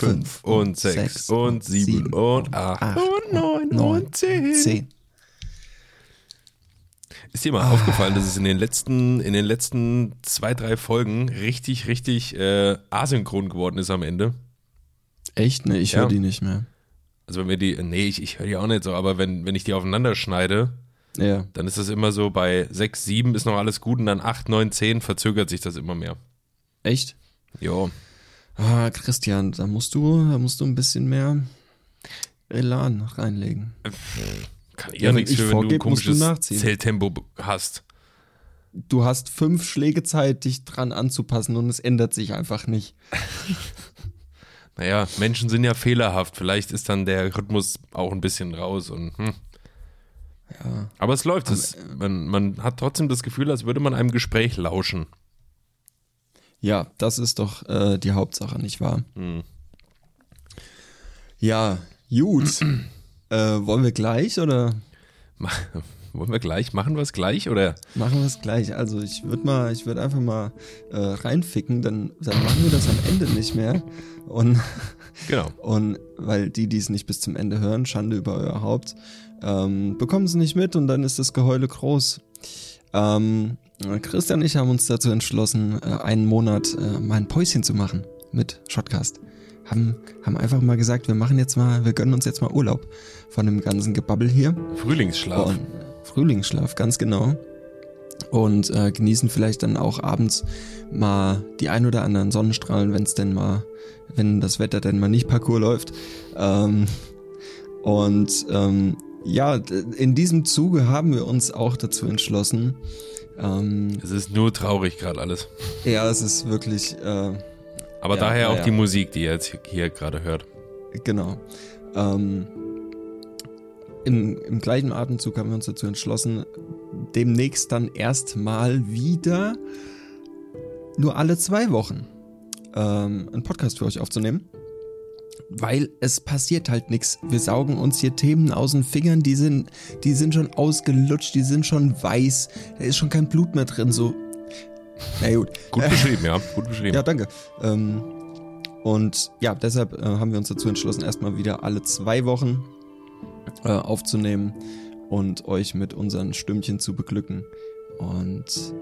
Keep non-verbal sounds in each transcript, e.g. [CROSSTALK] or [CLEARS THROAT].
fünf und sechs und sieben und acht und neun und zehn. Ist dir mal ah. aufgefallen, dass es in den letzten, in den letzten zwei, drei Folgen richtig, richtig äh, asynchron geworden ist am Ende? Echt? Ne, ich ja. höre die nicht mehr. Also wenn wir die, nee, ich, ich höre die auch nicht so, aber wenn, wenn ich die aufeinander schneide, ja. dann ist das immer so, bei 6, 7 ist noch alles gut und dann 8, 9, 10 verzögert sich das immer mehr. Echt? Jo. Ah, Christian, da musst du, da musst du ein bisschen mehr Elan reinlegen. Kann ich ja, ja nichts für, wenn du ein komisches Zähltempo hast. Du hast fünf Schläge Zeit, dich dran anzupassen und es ändert sich einfach nicht. [LAUGHS] naja, Menschen sind ja fehlerhaft. Vielleicht ist dann der Rhythmus auch ein bisschen raus und hm. Ja. Aber es läuft. Es, man, man hat trotzdem das Gefühl, als würde man einem Gespräch lauschen. Ja, das ist doch äh, die Hauptsache, nicht wahr? Hm. Ja, gut. [CLEARS THROAT] äh, wollen wir gleich oder? [LAUGHS] Wollen wir gleich? Machen wir es gleich oder? Machen wir es gleich. Also ich würde mal, ich würde einfach mal äh, reinficken, dann, dann machen wir das am Ende nicht mehr. Und [LAUGHS] genau. Und weil die, die es nicht bis zum Ende hören, Schande über euer Haupt, ähm, bekommen sie nicht mit und dann ist das Geheule groß. Ähm, Christian und ich haben uns dazu entschlossen, äh, einen Monat äh, mal ein Päuschen zu machen mit Shotcast. Haben, haben einfach mal gesagt, wir machen jetzt mal, wir gönnen uns jetzt mal Urlaub von dem ganzen Gebabbel hier. Frühlingsschlaf. Und, Frühlingsschlaf, ganz genau. Und äh, genießen vielleicht dann auch abends mal die ein oder anderen Sonnenstrahlen, wenn es denn mal, wenn das Wetter denn mal nicht Parcours läuft. Ähm, und ähm, ja, in diesem Zuge haben wir uns auch dazu entschlossen, ähm, es ist nur traurig gerade alles. Ja, es ist wirklich. Äh, Aber ja, daher auch ja. die Musik, die ihr jetzt hier gerade hört. Genau. Ähm, im, Im gleichen Atemzug haben wir uns dazu entschlossen, demnächst dann erstmal wieder nur alle zwei Wochen ähm, einen Podcast für euch aufzunehmen weil es passiert halt nichts. Wir saugen uns hier Themen aus den Fingern, die sind, die sind schon ausgelutscht, die sind schon weiß, da ist schon kein Blut mehr drin, so. Na gut. Gut beschrieben, ja, gut beschrieben. Ja, danke. Ähm, und ja, deshalb äh, haben wir uns dazu entschlossen, erstmal wieder alle zwei Wochen äh, aufzunehmen und euch mit unseren Stimmchen zu beglücken. Und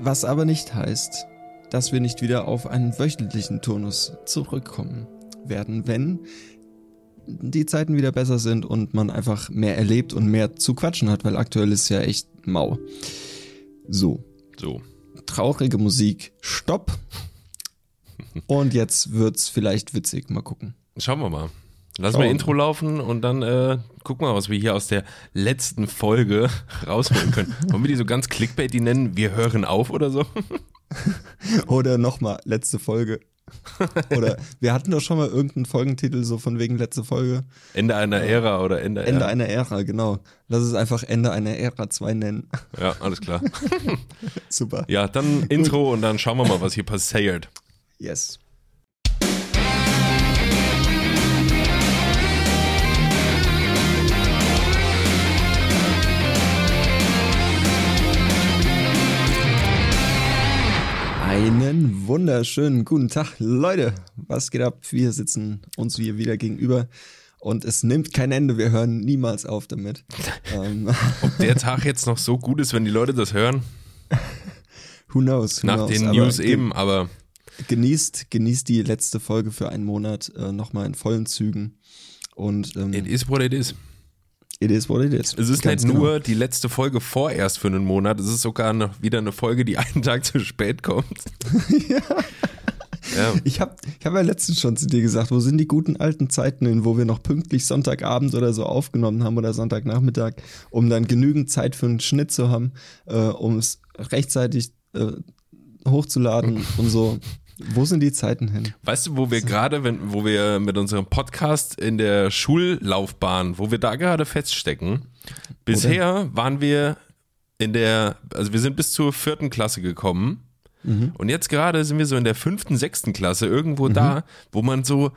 was aber nicht heißt, dass wir nicht wieder auf einen wöchentlichen Turnus zurückkommen werden, wenn die Zeiten wieder besser sind und man einfach mehr erlebt und mehr zu quatschen hat, weil aktuell ist ja echt mau. So. So. Traurige Musik, stopp. [LAUGHS] Und jetzt wird's vielleicht witzig. Mal gucken. Schauen wir mal. Lass mal Intro laufen und dann äh, gucken wir, was wir hier aus der letzten Folge [LAUGHS] rausholen können. Wollen wir die so ganz clickbait die nennen? Wir hören auf oder so? [LAUGHS] oder nochmal, letzte Folge. [LAUGHS] oder wir hatten doch schon mal irgendeinen Folgentitel so von wegen letzte Folge. Ende einer Ära oder Ende Ende einer Ära, genau. Lass es einfach Ende einer Ära 2 nennen. Ja, alles klar. [LAUGHS] Super. Ja, dann Intro und dann schauen wir mal, was hier passiert. Yes. Einen wunderschönen guten Tag, Leute. Was geht ab? Wir sitzen uns hier wieder gegenüber und es nimmt kein Ende. Wir hören niemals auf damit. [LAUGHS] Ähm, Ob der [LAUGHS] Tag jetzt noch so gut ist, wenn die Leute das hören? Who knows? Who Nach knows? den News aber eben, aber. Genießt, genießt die letzte Folge für einen Monat äh, nochmal in vollen Zügen. Und, ähm, it is what it is. It is what it is. Es ist Ganz nicht nur genau. die letzte Folge vorerst für einen Monat, es ist sogar noch wieder eine Folge, die einen [LAUGHS] Tag zu spät kommt. [LAUGHS] ja. Ja. Ich habe ich hab ja letztens schon zu dir gesagt, wo sind die guten alten Zeiten hin, wo wir noch pünktlich Sonntagabend oder so aufgenommen haben oder Sonntagnachmittag, um dann genügend Zeit für einen Schnitt zu haben, äh, um es rechtzeitig äh, hochzuladen [LAUGHS] und so. Wo sind die Zeiten hin? Weißt du, wo wir gerade, wenn, wo wir mit unserem Podcast in der Schullaufbahn, wo wir da gerade feststecken, bisher waren wir in der, also wir sind bis zur vierten Klasse gekommen. Mhm. Und jetzt gerade sind wir so in der fünften, sechsten Klasse, irgendwo mhm. da, wo man so,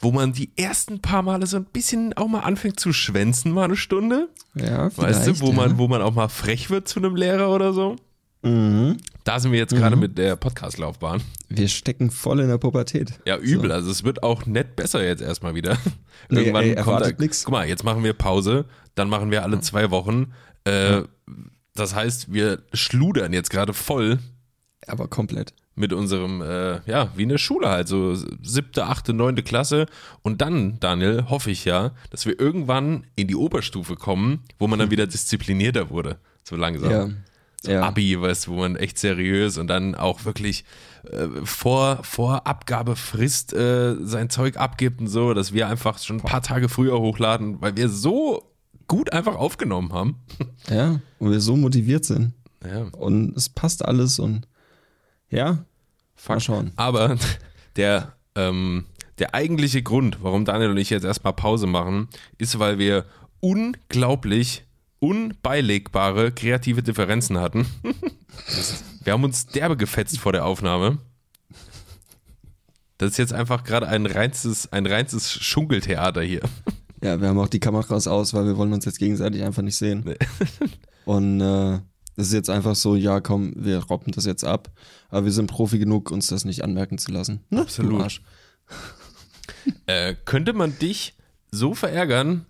wo man die ersten paar Male so ein bisschen auch mal anfängt zu schwänzen, mal eine Stunde. Ja, Weißt du, wo man, wo man auch mal frech wird zu einem Lehrer oder so. Mhm. Da sind wir jetzt gerade mit der Podcast-Laufbahn. Wir stecken voll in der Pubertät. Ja, übel. Also es wird auch nicht besser jetzt erstmal wieder. Nee, [LAUGHS] Irgendwann ey, kommt da, nix. Guck mal, jetzt machen wir Pause, dann machen wir alle zwei Wochen. Äh, Das heißt, wir schludern jetzt gerade voll Aber komplett. mit unserem, äh, ja, wie in der Schule halt, so siebte, achte, neunte Klasse. Und dann, Daniel, hoffe ich ja, dass wir irgendwann in die Oberstufe kommen, wo man dann wieder disziplinierter wurde. So langsam. Ja. So ja. Abi, weißt du, wo man echt seriös und dann auch wirklich äh, vor, vor Abgabefrist äh, sein Zeug abgibt und so, dass wir einfach schon ein paar Tage früher hochladen, weil wir so gut einfach aufgenommen haben. [LAUGHS] ja. Und wir so motiviert sind. Ja, Und es passt alles und ja, mal schauen. aber [LAUGHS] der, ähm, der eigentliche Grund, warum Daniel und ich jetzt erstmal Pause machen, ist, weil wir unglaublich unbeilegbare kreative Differenzen hatten. wir haben uns derbe gefetzt vor der Aufnahme. Das ist jetzt einfach gerade ein reinstes, ein reinstes Schunkeltheater hier. Ja, wir haben auch die Kameras aus, weil wir wollen uns jetzt gegenseitig einfach nicht sehen. Nee. Und äh, das ist jetzt einfach so, ja komm, wir robben das jetzt ab. Aber wir sind Profi genug, uns das nicht anmerken zu lassen. Ne? Absolut. Äh, könnte man dich so verärgern,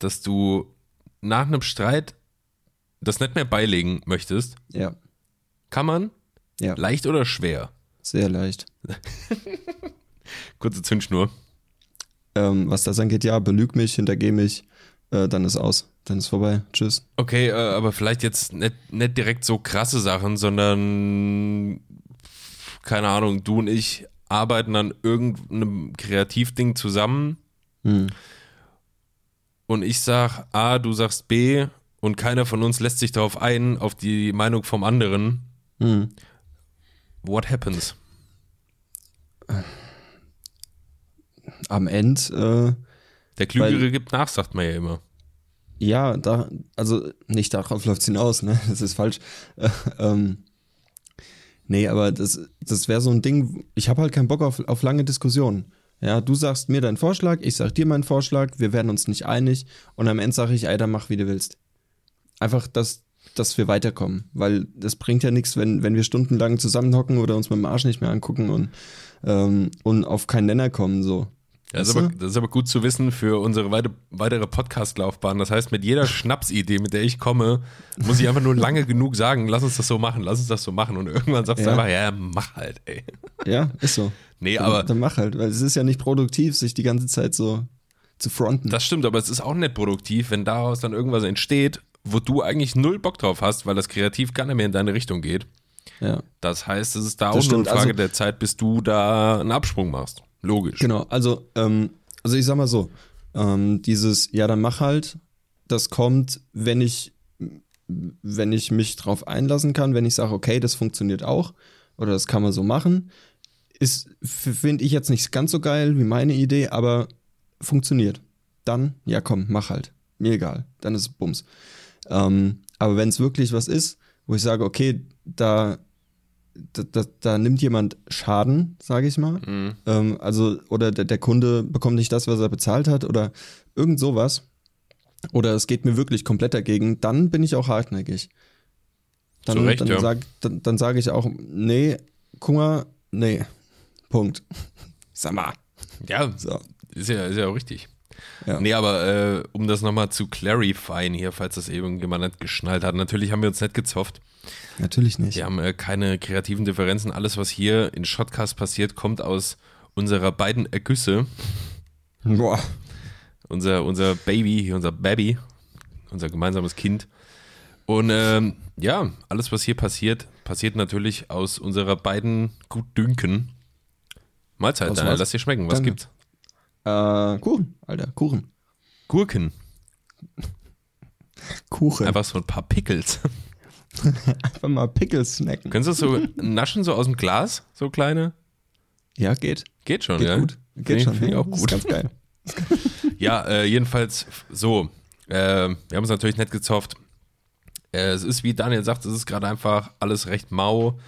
dass du nach einem Streit das nicht mehr beilegen möchtest? Ja, Kann man? ja, Leicht oder schwer? sehr leicht. [LAUGHS] Kurze Zündschnur. Ähm, was das angeht, ja, belüg mich, hintergeh mich, äh, dann ist aus. Dann ist vorbei. Tschüss. Okay, äh, aber vielleicht jetzt nicht, nicht direkt so krasse Sachen, sondern keine Ahnung, du und ich arbeiten an irgendeinem Kreativding zusammen Hm. Und ich sag A, du sagst B und keiner von uns lässt sich darauf ein, auf die Meinung vom anderen. Hm. What happens? Am Ende, Der Klügere Weil- gibt nach, sagt man ja immer. äh, ja, da, also nicht darauf läuft es hinaus, ne? Das ist falsch. Äh, [LAUGHS] ähm, nee, aber das, das wäre so ein Ding, ich habe halt keinen Bock auf, auf lange Diskussionen. Ja, du sagst mir deinen Vorschlag, ich sag dir meinen Vorschlag, wir werden uns nicht einig und am Ende sage ich, ey, dann mach, wie du willst. Einfach, dass, dass wir weiterkommen, weil das bringt ja nichts, wenn, wenn wir stundenlang zusammenhocken oder uns mit dem Arsch nicht mehr angucken und, ähm, und auf keinen Nenner kommen, so. Das ist, aber, du? das ist aber gut zu wissen für unsere weite, weitere Podcast-Laufbahn. Das heißt, mit jeder Schnapsidee, mit der ich komme, muss ich einfach nur lange [LAUGHS] genug sagen, lass uns das so machen, lass uns das so machen. Und irgendwann sagst du Ja. einfach, ja, mach halt, ey. Ja, ist so. Nee, Dann, aber dann mach halt, weil es ist ja nicht produktiv, sich die ganze Zeit so zu fronten. das stimmt, aber es ist auch nicht produktiv, wenn daraus dann irgendwas entsteht, wo du eigentlich null Bock drauf hast, weil das kreativ gar nicht mehr in deine Richtung geht. ja. Das heißt, es ist da Das auch nur eine stimmt, Frage also- der Zeit, bis du da einen Absprung machst. Logisch. Genau, also, ähm, also ich sag mal so, ähm, dieses, ja, dann mach halt, das kommt, wenn ich, wenn ich mich drauf einlassen kann, wenn ich sage, okay, das funktioniert auch oder das kann man so machen, ist, finde ich jetzt nicht ganz so geil wie meine Idee, aber funktioniert. Dann, ja komm, mach halt. Mir egal, dann ist es Bums. Ähm, aber wenn es wirklich was ist, wo ich sage, okay, da, da, da, da nimmt jemand Schaden, sage ich mal, Mhm. ähm, also, oder der, der Kunde bekommt nicht das, was er bezahlt hat, oder irgend sowas. Oder es geht mir wirklich komplett dagegen, dann bin ich auch hartnäckig. Dann, Recht, dann ja. sag, dann, dann sage ich auch, nee, guck mal, nee. Punkt. [LAUGHS] Sag mal. Ja, So. ist ja, ist ja auch richtig. Ja. Nee, aber äh, um das nochmal zu clarifyen hier, falls das eben jemand nicht geschnallt hat, natürlich haben wir uns nicht gezofft. Natürlich nicht. Wir haben äh, keine kreativen Differenzen. Alles, was hier in Shotcast passiert, kommt aus unserer beiden Ergüsse. Boah. Unser, unser Baby, unser Baby, unser gemeinsames Kind. Und ähm, ja, alles, was hier passiert, passiert natürlich aus unserer beiden Gutdünken. Mahlzeit, was? lass dir schmecken. Was Danke. gibt's? Äh, Kuchen, Alter, Kuchen. Gurken. Kuchen. Einfach so ein paar Pickles. [LAUGHS] Einfach mal Pickles snacken. Könntest du das so naschen, so aus dem Glas? So kleine? Ja, geht. Geht schon, Geht ja. gut. Geht schon. Find ich ja, auch gut. Ist ganz geil. [LAUGHS] Ja, äh, jedenfalls so. Äh, wir haben uns natürlich nicht gezofft. Äh, es ist, wie Daniel sagt, es ist gerade einfach alles recht mau.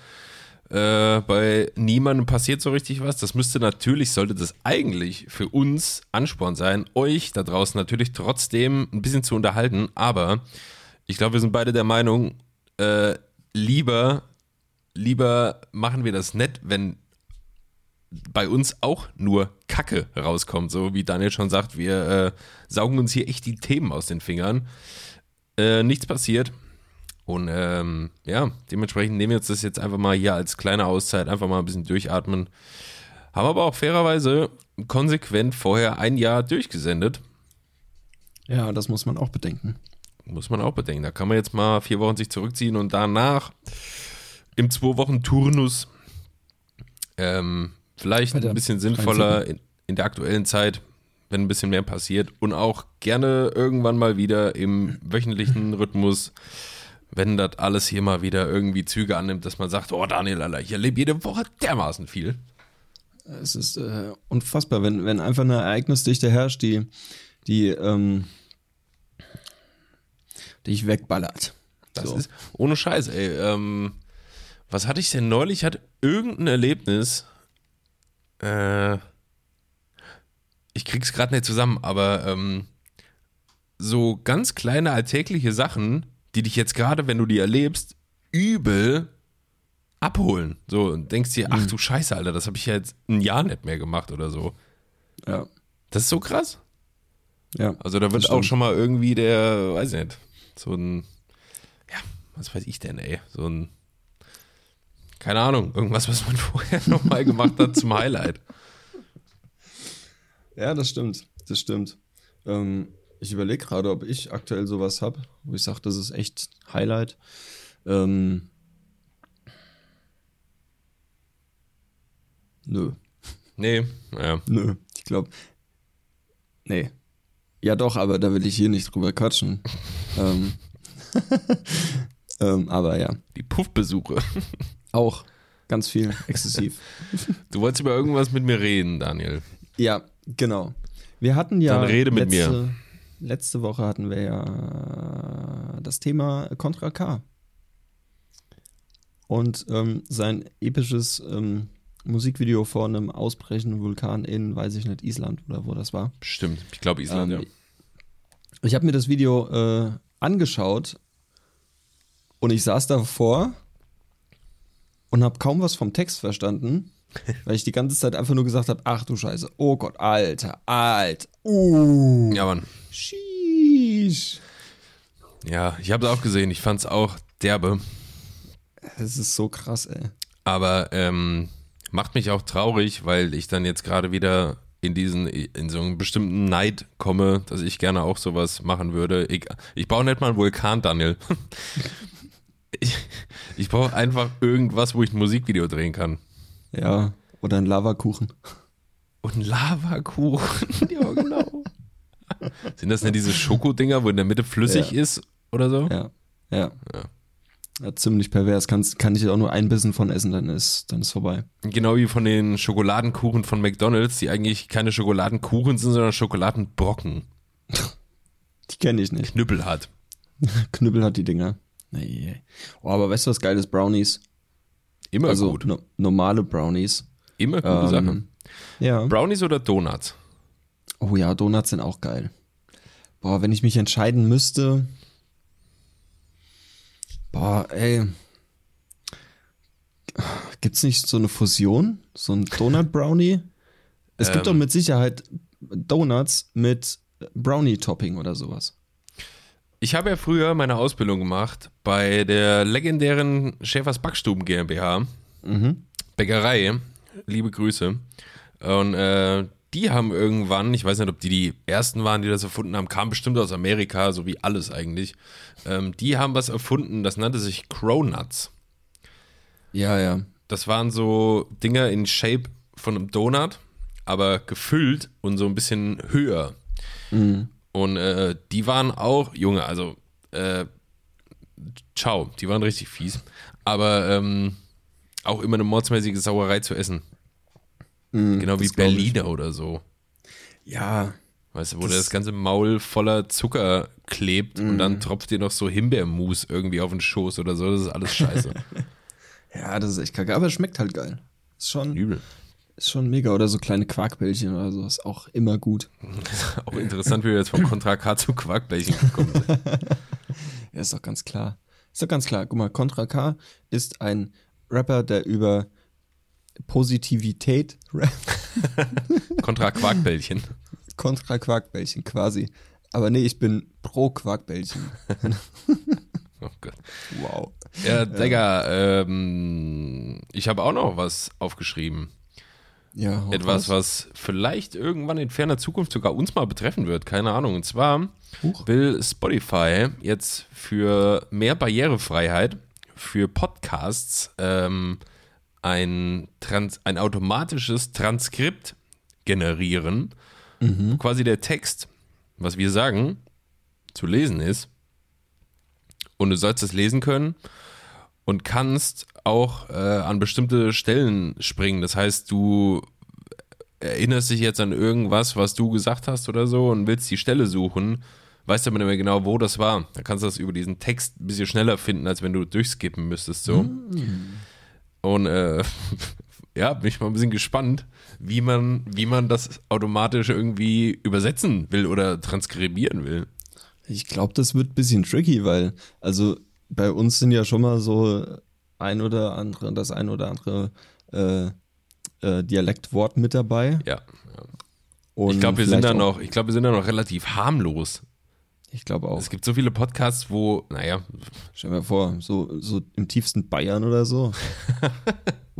Äh, bei niemandem passiert so richtig was. Das müsste natürlich, sollte das eigentlich für uns Ansporn sein, euch da draußen natürlich trotzdem ein bisschen zu unterhalten. Aber ich glaube, wir sind beide der Meinung, äh, lieber, lieber machen wir das nett, wenn bei uns auch nur Kacke rauskommt. So wie Daniel schon sagt, wir äh, saugen uns hier echt die Themen aus den Fingern. Äh, nichts passiert. Und ähm, ja, dementsprechend nehmen wir uns das jetzt einfach mal hier als kleine Auszeit, einfach mal ein bisschen durchatmen. Haben aber auch fairerweise konsequent vorher ein Jahr durchgesendet. Ja, das muss man auch bedenken. Muss man auch bedenken. Da kann man jetzt mal vier Wochen sich zurückziehen und danach im zwei Wochen Turnus ähm, vielleicht ein bisschen sinnvoller in, in der aktuellen Zeit, wenn ein bisschen mehr passiert und auch gerne irgendwann mal wieder im wöchentlichen [LAUGHS] Rhythmus, wenn das alles hier mal wieder irgendwie Züge annimmt, dass man sagt, oh Daniel, Alter, ich erlebe jede Woche dermaßen viel. Es ist äh, unfassbar, wenn, wenn einfach eine Ereignisdichte herrscht, die, die, ähm, die ich wegballert. Das so. ist ohne Scheiß, ey. Ähm, was hatte ich denn neulich? Ich hatte irgendein Erlebnis, äh, ich krieg's gerade nicht zusammen, aber ähm, so ganz kleine alltägliche Sachen, die dich jetzt gerade, wenn du die erlebst, übel abholen. So, und denkst dir, ach mhm. du Scheiße, Alter, das habe ich ja jetzt ein Jahr nicht mehr gemacht oder so. Ja. Das ist so krass. Ja. Also da wird auch schon mal irgendwie der, weiß ich nicht, so ein, ja, was weiß ich denn, ey, so ein keine Ahnung, irgendwas, was man [LAUGHS] vorher nochmal gemacht hat zum Highlight. Ja, das stimmt. Das stimmt. Ähm, ich überlege gerade, ob ich aktuell sowas habe, wo ich sage, das ist echt Highlight. Ähm, nö. Nee, ja. Nö, ich glaube. Nee. Ja, doch, aber da will ich hier nicht drüber quatschen. [LAUGHS] ähm, [LAUGHS] ähm, aber ja. Die Puffbesuche. [LAUGHS] Auch. Ganz viel, exzessiv. du wolltest über irgendwas mit mir reden, Daniel. Ja, genau. Wir hatten ja. Dann rede mit letzte, mir. Letzte Woche hatten wir ja das Thema Contra K. Und ähm, sein episches ähm, Musikvideo vor einem ausbrechenden Vulkan in, weiß ich nicht, Island oder wo das war. Stimmt, ich glaube Island, ähm, ja. Ich habe mir das Video äh, angeschaut und ich saß davor und habe kaum was vom Text verstanden, [LAUGHS] weil ich die ganze Zeit einfach nur gesagt habe, ach du Scheiße, oh Gott, Alter, alt, uh. Ja, Mann. Sheesh. Ja, ich habe es auch gesehen, ich fand es auch derbe. Es ist so krass, ey. Aber ähm, macht mich auch traurig, weil ich dann jetzt gerade wieder in diesen, in so einen bestimmten Neid komme, dass ich gerne auch sowas machen würde. Ich, ich baue nicht mal einen Vulkan, Daniel. [LAUGHS] ich, ich brauche einfach irgendwas, wo ich ein Musikvideo drehen kann. Ja, oder ein Lavakuchen. Und ein Lavakuchen, [LAUGHS] ja genau. Sind das denn diese Schokodinger, wo in der Mitte flüssig ja. ist oder so? Ja, ja. ja. ja ziemlich pervers. Kann, kann ich auch nur ein Bissen von essen, dann ist, dann ist vorbei. Genau wie von den Schokoladenkuchen von McDonalds, die eigentlich keine Schokoladenkuchen sind, sondern Schokoladenbrocken. Die kenne ich nicht. Knüppel hat. [LAUGHS] Knüppel hat die Dinger. Nee. Oh, aber weißt du, was geil ist? Brownies. Immer also gut. No normale Brownies. Immer gute ähm, Sachen. Ja. Brownies oder Donuts? Oh ja, Donuts sind auch geil. Boah, wenn ich mich entscheiden müsste. Boah, ey. Gibt's nicht so eine Fusion? So ein Donut Brownie? Es gibt ähm, doch mit Sicherheit Donuts mit Brownie-Topping oder sowas. Ich habe ja früher meine Ausbildung gemacht bei der legendären Schäfers Backstuben GmbH. Mhm. Bäckerei. Liebe Grüße. Und äh, die haben irgendwann, ich weiß nicht, ob die die ersten waren, die das erfunden haben, kam bestimmt aus Amerika, so wie alles eigentlich. Ähm, die haben was erfunden, das nannte sich Cronuts. Ja, ja. Das waren so Dinger in Shape von einem Donut, aber gefüllt und so ein bisschen höher. Mhm. Und äh, die waren auch, Junge, also, äh, ciao, die waren richtig fies. Aber ähm, auch immer eine mordsmäßige Sauerei zu essen. Mm, genau wie Berliner oder so. Ja. Weißt du, wo das, das ganze Maul voller Zucker klebt mm. und dann tropft dir noch so Himbeermus irgendwie auf den Schoß oder so. Das ist alles scheiße. [LAUGHS] ja, das ist echt kacke. Aber es schmeckt halt geil. Ist schon. Übel. Ist schon mega. Oder so kleine Quarkbällchen oder so. Ist auch immer gut. [LAUGHS] auch interessant, wie wir jetzt vom Contra K zu Quarkbällchen gekommen sind. [LAUGHS] ja, ist doch ganz klar. Ist doch ganz klar. Guck mal, Contra K ist ein Rapper, der über Positivität rappt. [LAUGHS] Kontra Quarkbällchen. Contra Quarkbällchen quasi. Aber nee, ich bin pro Quarkbällchen. [LAUGHS] Oh Gott. Wow. Ja, Digga, ähm, ich habe auch noch was aufgeschrieben. Ja, Etwas, was vielleicht irgendwann in ferner Zukunft sogar uns mal betreffen wird. Keine Ahnung. Und zwar Huch. will Spotify jetzt für mehr Barrierefreiheit für Podcasts ähm, ein, Trans ein automatisches Transkript generieren. Mhm. Quasi der Text, was wir sagen, zu lesen ist. Und du sollst es lesen können und kannst auch äh, an bestimmte Stellen springen. Das heißt, du erinnerst dich jetzt an irgendwas, was du gesagt hast oder so und willst die Stelle suchen, weißt aber nicht mehr genau, wo das war. Da kannst du das über diesen Text ein bisschen schneller finden, als wenn du durchskippen müsstest. So. Und äh, [LAUGHS] ja, bin ich mal ein bisschen gespannt, wie man, wie man das automatisch irgendwie übersetzen will oder transkribieren will. Ich glaube, das wird ein bisschen tricky, weil, also bei uns sind ja schon mal so ein oder andere, das ein oder andere äh, äh, Dialektwort mit dabei. Ja. Und Ich glaube, wir sind da noch, ich glaube, wir sind da noch relativ harmlos. Ich glaube auch. Es gibt so viele Podcasts, wo, naja, Stell mir vor, so, so im tiefsten Bayern oder so. [LAUGHS]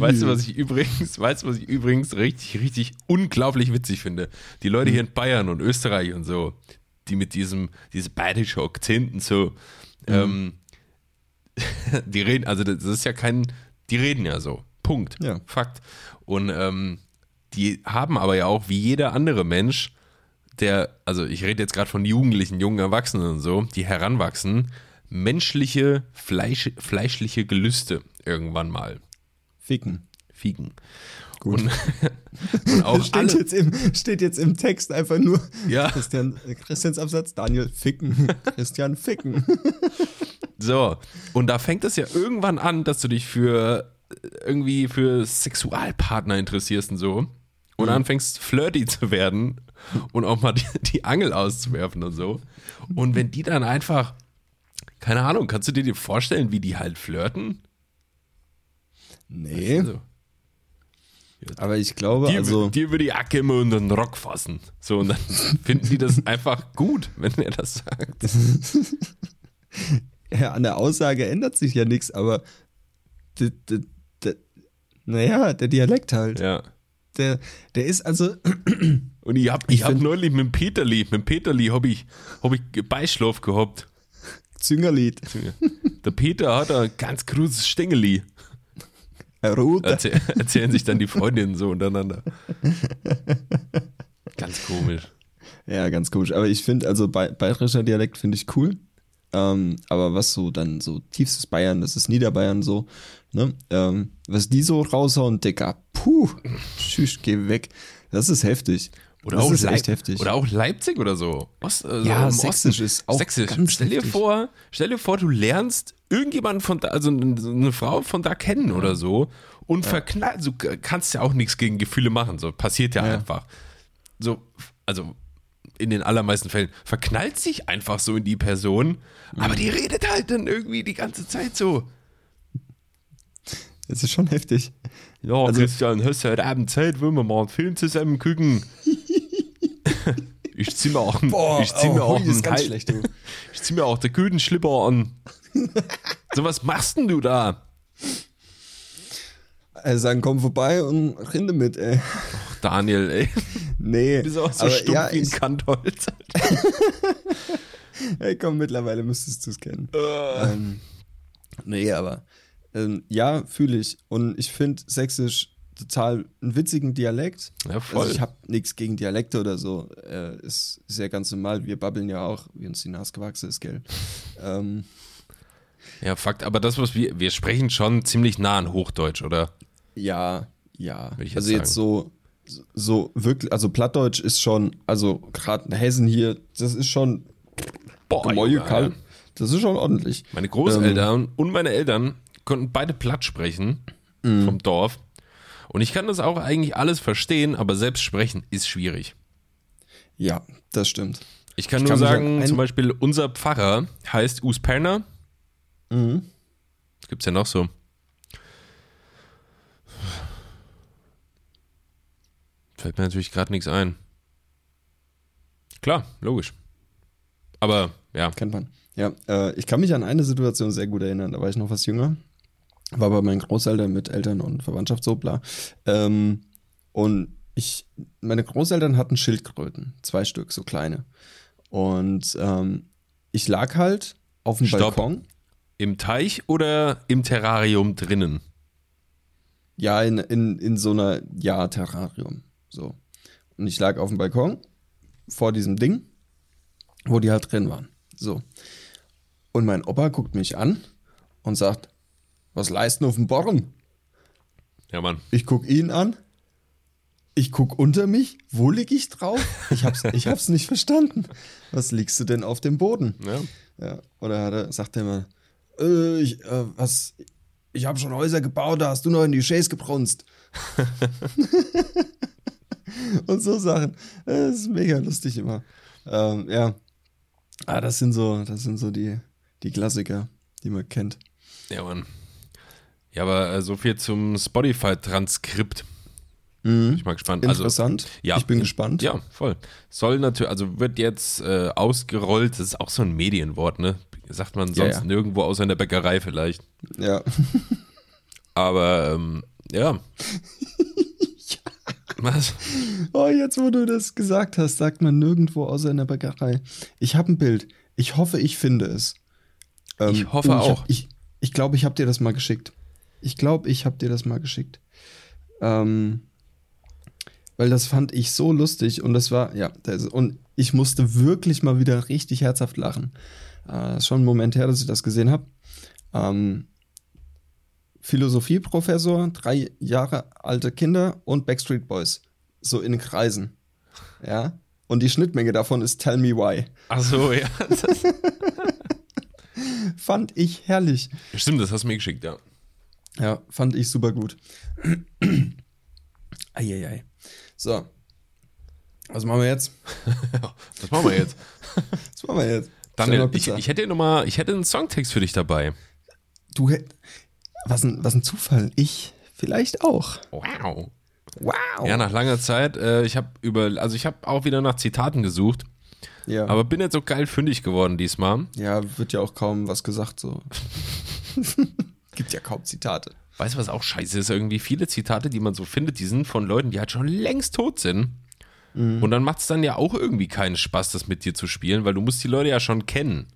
Weißt du, was ich übrigens, weißt du, was ich übrigens richtig, richtig unglaublich witzig finde? Die Leute hier in Bayern und Österreich und so, die mit diesem, diese bayerische Akzent und so, ähm, [LAUGHS] die reden, also das ist ja kein, die reden ja so. Punkt. Ja. Fakt. Und ähm, die haben aber ja auch, wie jeder andere Mensch, der, also ich rede jetzt gerade von Jugendlichen, jungen Erwachsenen und so, die heranwachsen, menschliche, Fleisch, fleischliche Gelüste irgendwann mal. Ficken. Fiegen. Gut. Und, [LAUGHS] und auch steht, alle, jetzt im, steht jetzt im Text einfach nur Ja. Christian, äh, Christians Absatz, Daniel Ficken. [LAUGHS] Christian Ficken. so. Und da fängt es ja irgendwann an, dass du dich für irgendwie für Sexualpartner interessierst und so. Und anfängst flirty zu werden und auch mal die, die Angel auszuwerfen und so. Und wenn die dann einfach, keine Ahnung, kannst du dir dir vorstellen, wie die halt flirten? Nee, Also, aber ich glaube, die, also, die über die Acke immer unter den Rock fassen. So, und dann [LAUGHS] finden die das einfach gut, wenn er das sagt. [LAUGHS] ja, an der Aussage ändert sich ja nichts, aber naja, der Dialekt halt. Ja. Der, der ist also, [CLEARS THROAT] Und ich hab, ich Ich hab neulich mit dem Peterli, mit dem Peterli hab ich, hab ich Beischlaf gehabt. Züngerlied. Der Peter hat ein ganz großes Stängeli. Erzäh erzählen sich dann die Freundinnen so untereinander. Ganz komisch. Ja, ganz komisch. Aber ich finde, also ba bayerischer Dialekt finde ich cool. Ähm, aber was so dann so tiefstes Bayern, das ist Niederbayern so, ne? Ähm, was die so raushauen, Digga, puh, tschüss, geh weg. Das ist heftig. Oder das auch, ist Leip- echt heftig. oder auch Leipzig oder so. Ost, also Ja, Sächsisch Osten. ist auch Sächsisch. stell dir heftig. vor, stell dir vor, du lernst irgendjemanden von da, also eine Frau von da kennen oder so und verknallt, du kannst ja auch nichts gegen Gefühle machen, so passiert ja, Ja. einfach. So, also in den allermeisten Fällen verknallt sich einfach so in die Person, aber die redet halt dann irgendwie die ganze Zeit so. Das ist schon heftig. Ja, Also- Christian, hast du heute Abend Zeit, wollen wir mal einen Film zusammen gucken? ich zieh mir auch einen, ich zieh mir auch oh, einen ganz Hal- schlecht, du. Ich zieh mir auch den Gütenschlipper an. [LAUGHS] so, was machst denn du da? Also sagen, komm vorbei und rinde mit, ey. Daniel, ey. Nee, Du bist auch so stumpf ja, wie ein Kantholz. [LAUGHS] Hey, komm, mittlerweile müsstest du es kennen. Äh. ähm, nee, aber ähm, ja, fühle ich. Und ich finde Sächsisch total einen witzigen Dialekt. Ja, voll. Also ich habe nichts gegen Dialekte oder so. Äh, ist, ist ja ganz normal. Wir babbeln ja auch, wie uns die Nase gewachsen ist, gell? Ähm, Ja, Fakt, aber das, was wir, wir sprechen schon ziemlich nah an Hochdeutsch, oder? ja, ja. Jetzt also jetzt so, so wirklich, also Plattdeutsch ist schon, also gerade in Hessen hier, das ist schon Boah. Alter. Das ist schon ordentlich. Meine Großeltern Ähm. und meine Eltern konnten beide platt sprechen Mhm. vom Dorf. Und ich kann das auch eigentlich alles verstehen, aber selbst sprechen ist schwierig. Ja, das stimmt. Ich kann Ich nur kann sagen, ein- zum Beispiel unser Pfarrer heißt Us Perner. Mhm. Was gibt's denn noch so? Fällt mir natürlich gerade nichts ein. Klar, logisch. Aber ja, Kennt man. Ja, äh, ich kann mich an eine Situation sehr gut erinnern. Da war ich noch was jünger. War bei meinen Großeltern mit Eltern und Verwandtschaft so bla. Ähm, und ich, meine Großeltern hatten Schildkröten. Zwei Stück, so kleine. Und ähm, ich lag halt auf dem Stopp. Balkon. im Teich oder im Terrarium drinnen? Ja, in, in, in so einer, ja, Terrarium. So. Und ich lag auf dem Balkon vor diesem Ding, wo die halt drin waren. So. Und mein Opa guckt mich an und sagt, was leisten auf dem Born? Ja, Mann. Ich guck ihn an. Ich guck unter mich. Wo lieg ich drauf? Ich hab's, [LAUGHS] ich hab's nicht verstanden. Was liegst du denn auf dem Boden? Ja. Ja, oder hat er, sagt er immer, äh, ich, äh, was, ich habe schon Häuser gebaut, da hast du noch in die Chase gebrunst. [LAUGHS] [LAUGHS] Und so Sachen. Das ist mega lustig immer. Ähm, ja. Ah, das sind so, das sind so die, die Klassiker, die man kennt. Ja, Mann. Ja, aber äh, so viel zum Spotify-Transkript. Bin ich mal gespannt. Also, Interessant. ja. Ich bin gespannt. ja, voll. Soll natürlich, also wird jetzt äh, ausgerollt, das ist auch so ein Medienwort, ne? Sagt man Ja, sonst ja. nirgendwo außer in der Bäckerei vielleicht. Ja. [LAUGHS] Aber ähm, [LAUGHS] ja. Was? Oh, jetzt, wo du das gesagt hast, sagt man nirgendwo außer in der Bäckerei. Ich habe ein Bild. Ich hoffe, ich finde es. Ähm, Ich hoffe ich auch. Hab, ich ich glaube, ich habe dir das mal geschickt. Ich glaube, ich habe dir das mal geschickt. Ähm, weil das fand ich so lustig und das war, ja, das, und ich musste wirklich mal wieder richtig herzhaft lachen. Äh, schon ein Moment her, dass ich das gesehen habe. Ähm, Philosophieprofessor, drei Jahre alte Kinder und Backstreet Boys. So in Kreisen. Ja. Und die Schnittmenge davon ist Tell Me Why. Ach so, ja. Das, [LAUGHS] Fand ich herrlich. stimmt, das hast du mir geschickt, ja. Ja, fand ich super gut. [CLEARS THROAT] Eieiei. So. Was machen wir jetzt? [LAUGHS] Was machen wir jetzt? [LAUGHS] Was machen wir jetzt? Daniel, ich, ich hätte noch mal, ich hätte einen Songtext für dich dabei. du hätt, was ein, was ein Zufall. Ich vielleicht auch. Wow. Wow. Ja, nach langer Zeit. Äh, ich habe über, also ich habe auch wieder nach Zitaten gesucht, ja. aber bin jetzt so geil fündig geworden diesmal. ja, wird ja auch kaum was gesagt so. [LAUGHS] Gibt ja kaum Zitate. Weißt du, was auch scheiße ist? Irgendwie viele Zitate, die man so findet, die sind von Leuten, die halt schon längst tot sind. Und dann macht es dann ja auch irgendwie keinen Spaß, das mit dir zu spielen, weil du musst die Leute ja schon kennen.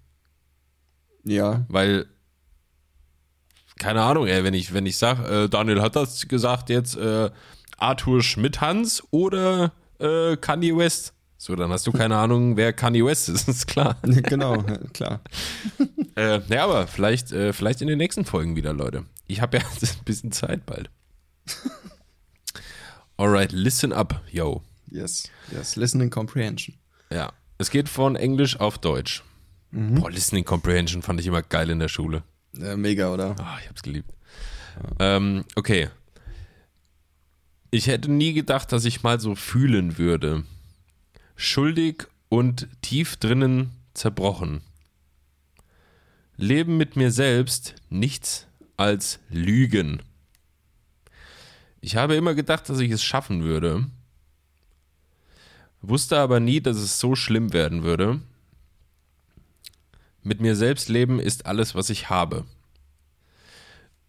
Ja. Weil, keine Ahnung, ey, wenn ich, wenn ich sag, äh, Daniel hat das gesagt jetzt, äh, Arthur Schmidt-Hans oder äh, Kanye West. So, dann hast du keine Ahnung, wer Kanye West ist, [LAUGHS] ist klar. [LAUGHS] genau, ja, klar. [LAUGHS] Äh, ja, aber vielleicht, äh, vielleicht in den nächsten Folgen wieder, Leute. Ich habe ja ein bisschen Zeit bald. Alright, listen up, yo. Yes. Yes. Listening Comprehension. Ja, es geht von Englisch auf Deutsch. Boah, Listening Comprehension fand ich immer geil in der Schule. Ja, mega, oder? Ah, ich hab's geliebt. Ähm, okay. Ich hätte nie gedacht, dass ich mal so fühlen würde. Schuldig und tief drinnen zerbrochen. Leben mit mir selbst nichts als Lügen. Ich habe immer gedacht, dass ich es schaffen würde. Wusste aber nie, dass es so schlimm werden würde. Mit mir selbst leben ist alles, was ich habe.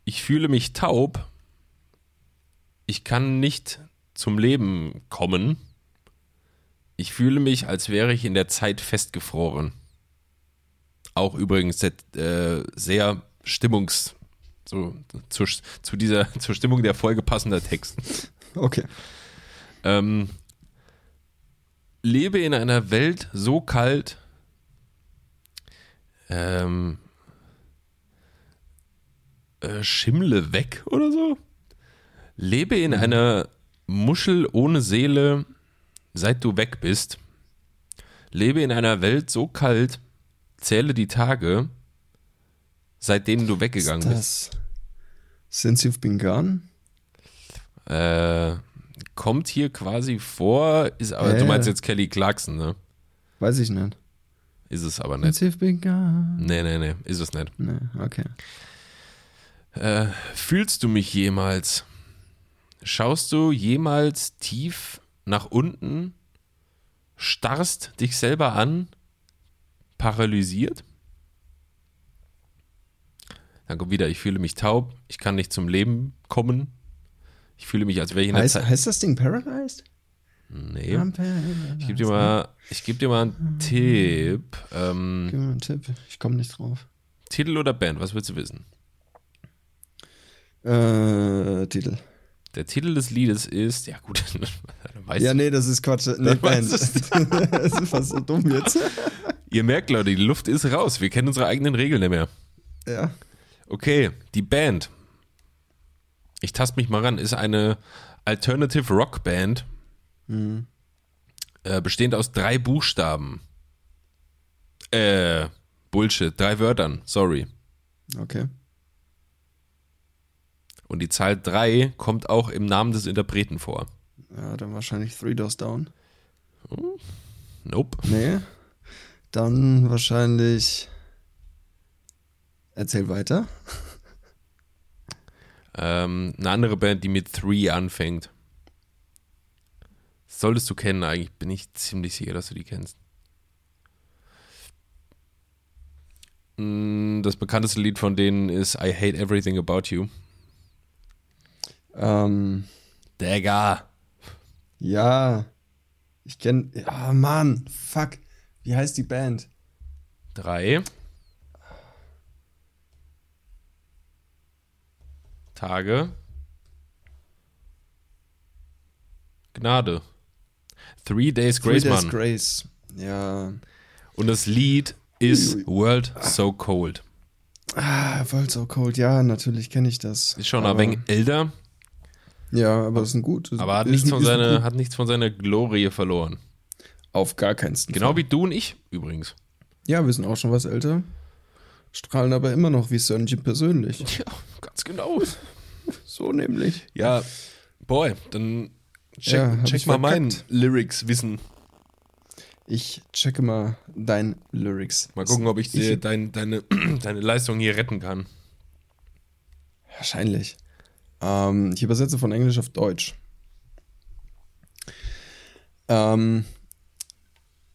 Ich fühle mich taub. Ich kann nicht zum Leben kommen. Ich fühle mich, als wäre ich in der Zeit festgefroren. Auch übrigens äh, sehr stimmungs so zu, zu dieser [LAUGHS] zur Stimmung der Folge passender Text. Okay. Ähm, lebe in einer Welt so kalt, ähm, äh, Schimmle weg oder so. Lebe in einer Muschel ohne Seele, seit du weg bist. Lebe in einer Welt so kalt, zähle die Tage, seit denen du weggegangen bist. das Since You've Been Gone? Äh, kommt hier quasi vor, ist, aber Ja, du meinst jetzt Kelly Clarkson, ne? Weiß ich nicht. ist es aber nicht. It's begun. Nee, nee, nee, ist es nicht. Nee, okay. Äh, fühlst du mich jemals? Schaust du jemals tief nach unten? Starrst dich selber an? Paralysiert? Dann kommt wieder, ich fühle mich taub, ich kann nicht zum Leben kommen. Ich fühle mich, als wäre ich in der Heißt, Zeit. heißt das Ding Paralyzed? Nee. Ich gebe dir, mal- ich geb dir mal einen Tipp. Ähm, Gib mir mal einen Tipp. Ich komme nicht drauf. Titel oder Band, was willst du wissen? Äh, Titel. Der Titel des Liedes ist, ja gut, [LAUGHS] weißt Ja, du. nee, das ist Quatsch. [LAUGHS] Nee, weißt [LAUGHS] das ist fast so dumm jetzt. [LAUGHS] Ihr merkt, Leute, die Luft ist raus. Wir kennen unsere eigenen Regeln nicht mehr. Ja. Okay, die Band. Ich tast mich mal ran, ist eine Alternative Rock Band, Hm. äh, bestehend aus drei Buchstaben. Äh, Bullshit, drei Wörtern, sorry. Okay. Und die Zahl drei kommt auch im Namen des Interpreten vor. Ja, dann wahrscheinlich Three Doors Down. Nope. Nee. Dann wahrscheinlich. Erzähl weiter. Ähm, eine andere Band, die mit Three anfängt. Solltest du kennen, eigentlich bin ich ziemlich sicher, dass du die kennst. Mm, Das bekannteste Lied von denen ist I Hate Everything About You. Ähm, Digga. Ja. Ich kenn. Ja, Mann. Fuck. Wie heißt die Band? Drei. Tage. Gnade. Three Days Grace, Three Days Mann. Grace. Ja. Und das Lied ist. World So Cold. Ah, World So Cold. Ja, natürlich kenne ich das. Ist schon ein wenig älter, Ja, aber das ist ein gut. aber hat nichts, von gut. hat nichts von seiner Glorie verloren. Auf gar keinen Fall. Genau wie du und ich übrigens. Ja, wir sind auch schon was älter. Strahlen aber immer noch wie Sönnchen persönlich. [LAUGHS] Ja, ganz genau. [LAUGHS] So nämlich. Ja, boy, dann check, Ja, check mal mein. Lyrics-Wissen. Ich checke mal dein Lyrics. Mal gucken, ob ich, dir dein, deine, [CLEARS THROAT] deine Leistung hier retten kann. Wahrscheinlich. Ähm, ich übersetze von Englisch auf Deutsch. Ähm,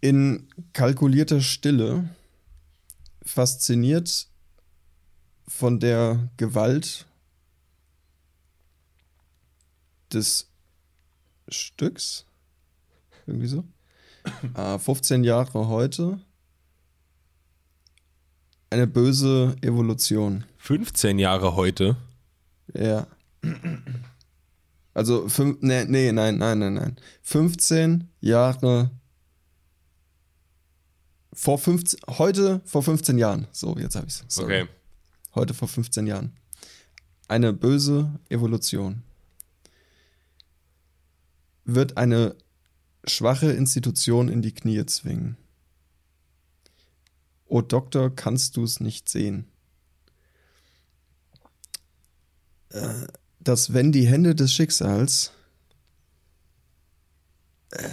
in kalkulierter Stille, fasziniert von der Gewalt des Stücks. Irgendwie so. [COUGHS] Äh, 15 Jahre heute. Eine böse Evolution. 15 Jahre heute. Ja. Also, fünf, nee, nee, nein, nein, nein, nein. 15 Jahre vor 15, heute vor 15 Jahren. So, jetzt habe ich es. Okay. Heute vor 15 Jahren. Eine böse Evolution. Wird eine schwache Institution in die Knie zwingen. O Doktor, kannst du es nicht sehen? Äh, dass wenn die Hände des Schicksals äh,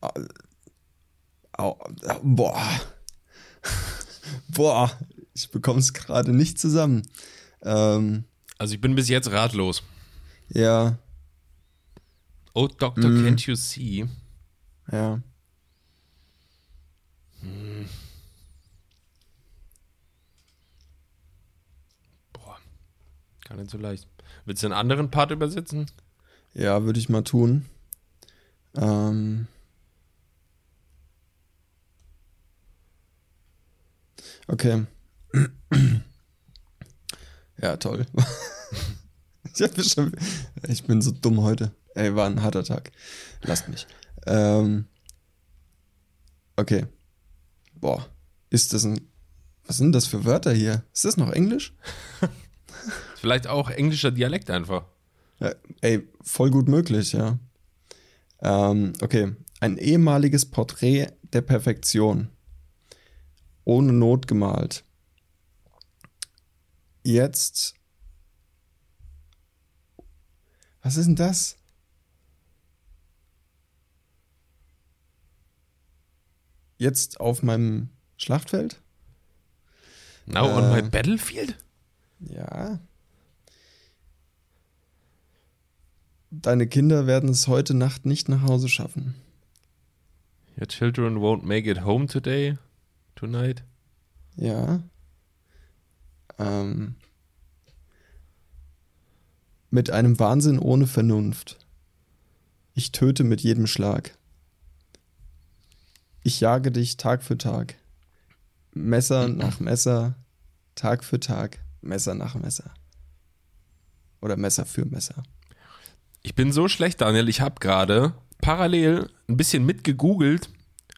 au, au, boah [LAUGHS] boah ich bekomme es gerade nicht zusammen ähm, Also ich bin bis jetzt ratlos. ja Oh, Doctor, Mhm. can't you see? ja Boah, gar nicht so leicht. Willst du einen anderen Part übersetzen? ja würde ich mal tun. Ähm, okay. [CLEARS THROAT] Ja toll. [LAUGHS] Ich, hab schon, ich bin so dumm heute. Ey war ein harter Tag. Lasst mich. Ähm, okay. Boah. Ist das ein was sind das für Wörter hier? Ist das noch Englisch [LAUGHS] Vielleicht auch englischer Dialekt einfach. Ja, ey, voll gut möglich, ja. Ähm, okay. Ein ehemaliges Porträt der Perfektion. Ohne Not gemalt. Jetzt. Was ist denn das? jetzt auf meinem Schlachtfeld. Now Äh. on my battlefield? Ja. Deine Kinder werden es heute Nacht nicht nach Hause schaffen. Your children won't make it home today? Tonight? Ja. Ähm, mit einem Wahnsinn ohne Vernunft. Ich töte mit jedem Schlag. Ich jage dich Tag für Tag. Messer nach Messer, Tag für Tag, Messer nach Messer. Oder Messer für Messer. Ich bin so schlecht, Daniel. Ich habe gerade parallel ein bisschen mitgegoogelt.